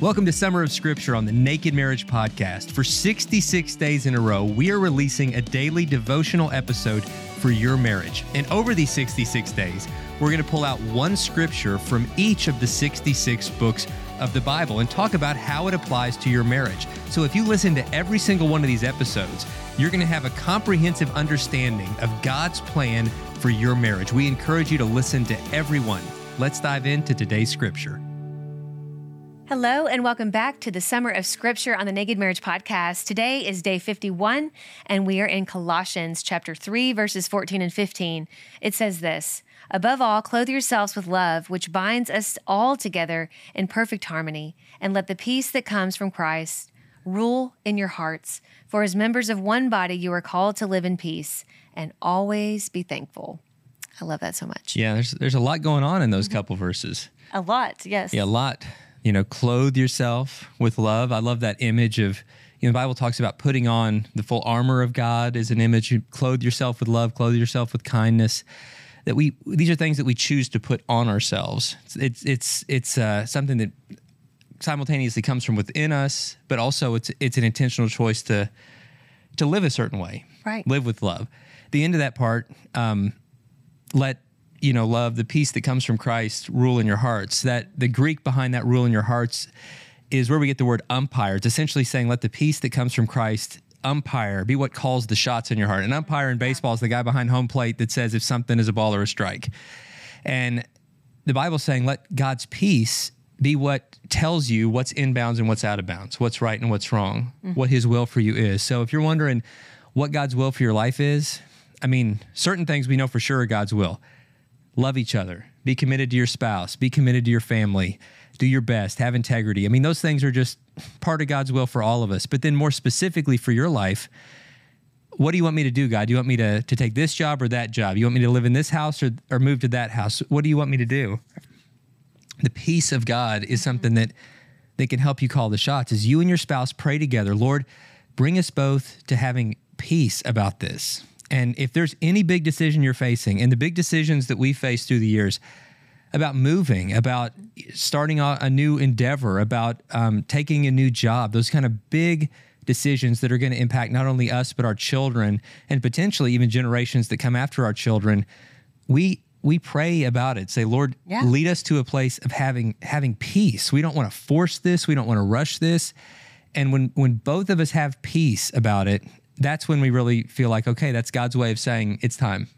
Welcome to Summer of Scripture on the Naked Marriage Podcast. For 66 days in a row, we are releasing a daily devotional episode for your marriage. And over these 66 days, we're going to pull out one scripture from each of the 66 books of the Bible and talk about how it applies to your marriage. So if you listen to every single one of these episodes, you're going to have a comprehensive understanding of God's plan for your marriage. We encourage you to listen to everyone. Let's dive into today's scripture. Hello, and welcome back to the Summer of Scripture on the Naked Marriage Podcast. Today is day 51, and we are in Colossians chapter 3, verses 14 and 15. It says this Above all, clothe yourselves with love, which binds us all together in perfect harmony, and let the peace that comes from Christ rule in your hearts. For as members of one body, you are called to live in peace and always be thankful. I love that so much. Yeah, there's there's a lot going on in those mm-hmm. couple verses. A lot, yes. Yeah, a lot. You know, clothe yourself with love. I love that image of you know, the Bible talks about putting on the full armor of God as an image. You clothe yourself with love, clothe yourself with kindness. That we these are things that we choose to put on ourselves. It's it's it's, it's uh, something that simultaneously comes from within us, but also it's it's an intentional choice to to live a certain way. Right. Live with love. The end of that part, um, let you know love the peace that comes from christ rule in your hearts that the greek behind that rule in your hearts is where we get the word umpire. It's essentially saying let the peace that comes from christ umpire be what calls the shots in your heart. An umpire in baseball is the guy behind home plate that says if something is a ball or a strike. And the bible's saying let god's peace be what tells you what's in bounds and what's out of bounds what's right and what's wrong mm-hmm. what his will for you is. So if you're wondering what god's will for your life is i mean certain things we know for sure are god's will love each other, be committed to your spouse, be committed to your family, do your best, have integrity. I mean, those things are just part of God's will for all of us. But then, more specifically for your life, what do you want me to do, God? Do you want me to, to take this job or that job? You want me to live in this house or, or move to that house? What do you want me to do? The peace of God is something that, that can help you call the shots. As you and your spouse pray together, Lord, bring us both to having peace about this. And if there's any big decision you're facing, and the big decisions that we face through the years about moving, about starting a, new endeavor, about um, taking a new job, those kind of big decisions that are going to impact not only us but our children and potentially even generations that come after our children, we we pray about it. Say, Lord, Yeah. lead us to a place of having having peace. We don't want to force this. We don't want to rush this. And when when both of us have peace about it, that's when we really feel like, okay, that's God's way of saying it's time.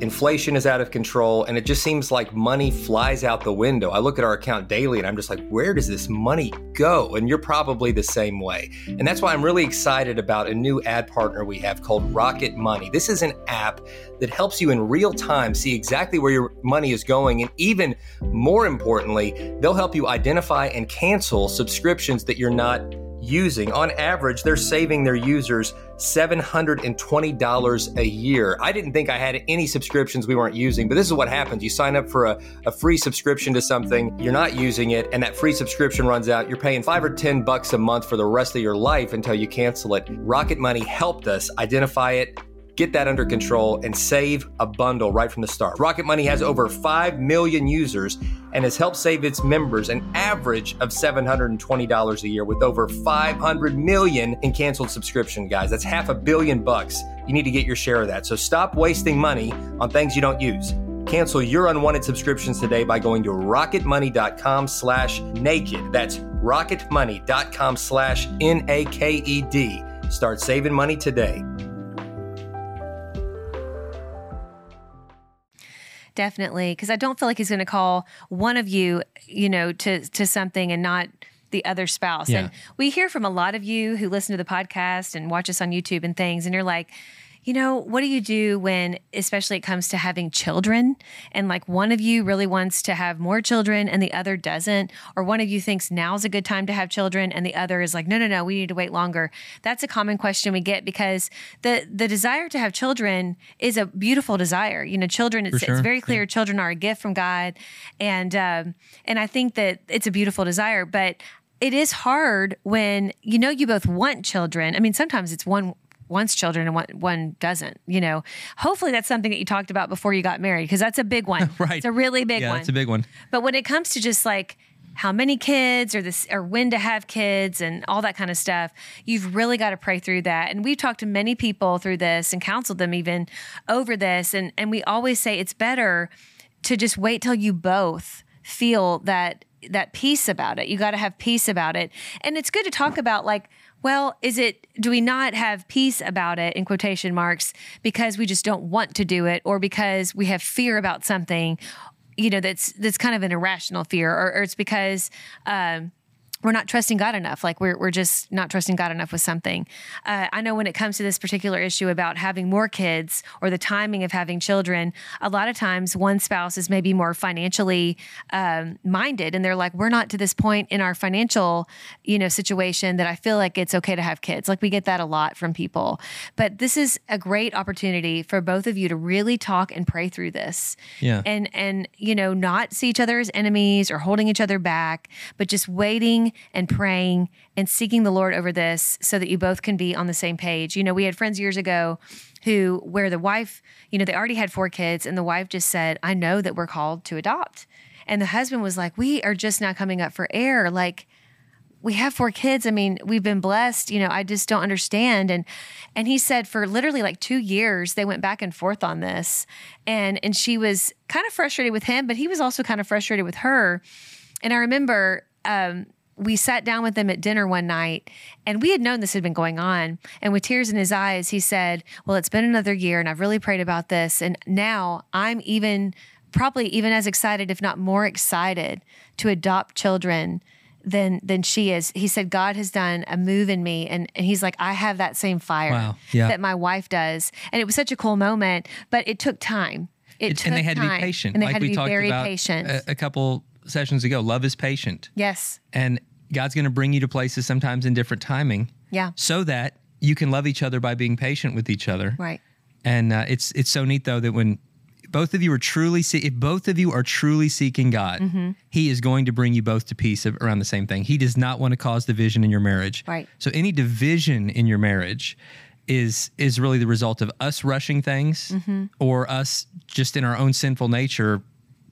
Inflation is out of control, and it just seems like money flies out the window. I look at our account daily and I'm just like, where does this money go? And you're probably the same way. And that's why I'm really excited about a new ad partner we have called Rocket Money. This is an app that helps you in real time see exactly where your money is going. And even more importantly, they'll help you identify and cancel subscriptions that you're not using. On average, they're saving their users $720 a year. I didn't think I had any subscriptions we weren't using, but this is what happens. You sign up for a, a free subscription to something, you're not using it, and that free subscription runs out. You're paying five or 10 bucks a month for the rest of your life until you cancel it. Rocket Money helped us identify it get that under control, and save a bundle right from the start. Rocket Money has over 5 million users and has helped save its members an average of $720 a year with over 500 million in canceled subscription, guys. That's half a billion bucks. You need to get your share of that. So stop wasting money on things you don't use. Cancel your unwanted subscriptions today by going to rocketmoney.com slash naked. That's rocketmoney.com slash N-A-K-E-D. Start saving money today. Definitely, because I don't feel like he's going to call one of you, you know, to to something and not the other spouse. Yeah. And we hear from a lot of you who listen to the podcast and watch us on YouTube and things, and you're like, you know, what do you do when, especially it comes to having children, and like one of you really wants to have more children and the other doesn't, or one of you thinks now's a good time to have children and the other is like, no, no, no, we need to wait longer. That's a common question we get because the the desire to have children is a beautiful desire. You know, children. It's, sure, it's very clear. Children are a gift from God, and um, and I think that it's a beautiful desire, but it is hard when you know you both want children. I mean, sometimes it's one wants children and one, one doesn't. You know, hopefully that's something that you talked about before you got married because that's a big one. Right. it's a really big yeah, one. that's a big one. But when it comes to just like how many kids or this or when to have kids and all that kind of stuff, you've really got to pray through that. And we've talked to many people through this and counseled them even over this. And and we always say it's better to just wait till you both feel that that peace about it. You got to have peace about it. And it's good to talk about like well, is it, do we not have peace about it in quotation marks because we just don't want to do it or because we have fear about something, you know, that's, that's kind of an irrational fear or, or it's because, um, we're not trusting God enough. Like we're, we're just not trusting God enough with something. Uh, I know when it comes to this particular issue about having more kids or the timing of having children, a lot of times one spouse is maybe more financially um, minded, and they're like, "We're not to this point in our financial, you know, situation that I feel like it's okay to have kids." Like we get that a lot from people, but this is a great opportunity for both of you to really talk and pray through this, Yeah. and and you know, not see each other as enemies or holding each other back, but just waiting and praying and seeking the Lord over this so that you both can be on the same page. You know, we had friends years ago who, where the wife, you know, they already had four kids, and the wife just said, I know that we're called to adopt. And the husband was like, We are just not coming up for air. Like, we have four kids. I mean, we've been blessed. You know, I just don't understand. And and he said for literally like two years they went back and forth on this, and and she was kind of frustrated with him, but he was also kind of frustrated with her. And I remember um, we sat down with them at dinner one night and we had known this had been going on. And with tears in his eyes, he said, Well, it's been another year and I've really prayed about this. And now I'm even, probably even as excited, if not more excited, to adopt children than than she is. He said God has done a move in me and, and he's like, I have that same fire Wow. Yeah. that my wife does. And it was such a cool moment, but it took time. It, It- took and they had to be patient. And they like had we to be talked very about patient. A, a couple sessions ago. Love is patient. yes. And God's going to bring you to places sometimes in different timing Yeah. so that you can love each other by being patient with each other. Right. And uh, it's it's so neat though that when both of you are truly see- if both of you are truly seeking God, Mm-hmm. He is going to bring you both to peace of- around the same thing. He does not want to cause division in your marriage. Right. So any division in your marriage is is really the result of us rushing things Mm-hmm. or us just in our own sinful nature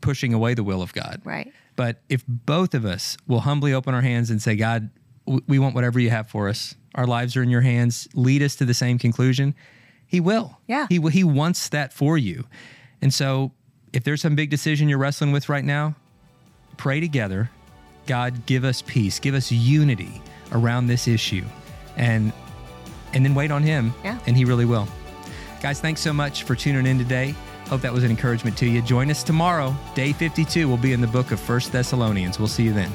pushing away the will of God. Right. But if both of us will humbly open our hands and say, God, we want whatever you have for us. Our lives are in your hands. Lead us to the same conclusion. He will. Yeah. He will- he wants that for you. And so, if there's some big decision you're wrestling with right now, pray together. God, give us peace. Give us unity around this issue, and and then wait on Him. Yeah. And He really will. Guys, thanks so much for tuning in today. Hope that was an encouragement to you. Join us tomorrow. Day 52 We'll be in the book of First Thessalonians. We'll see you then.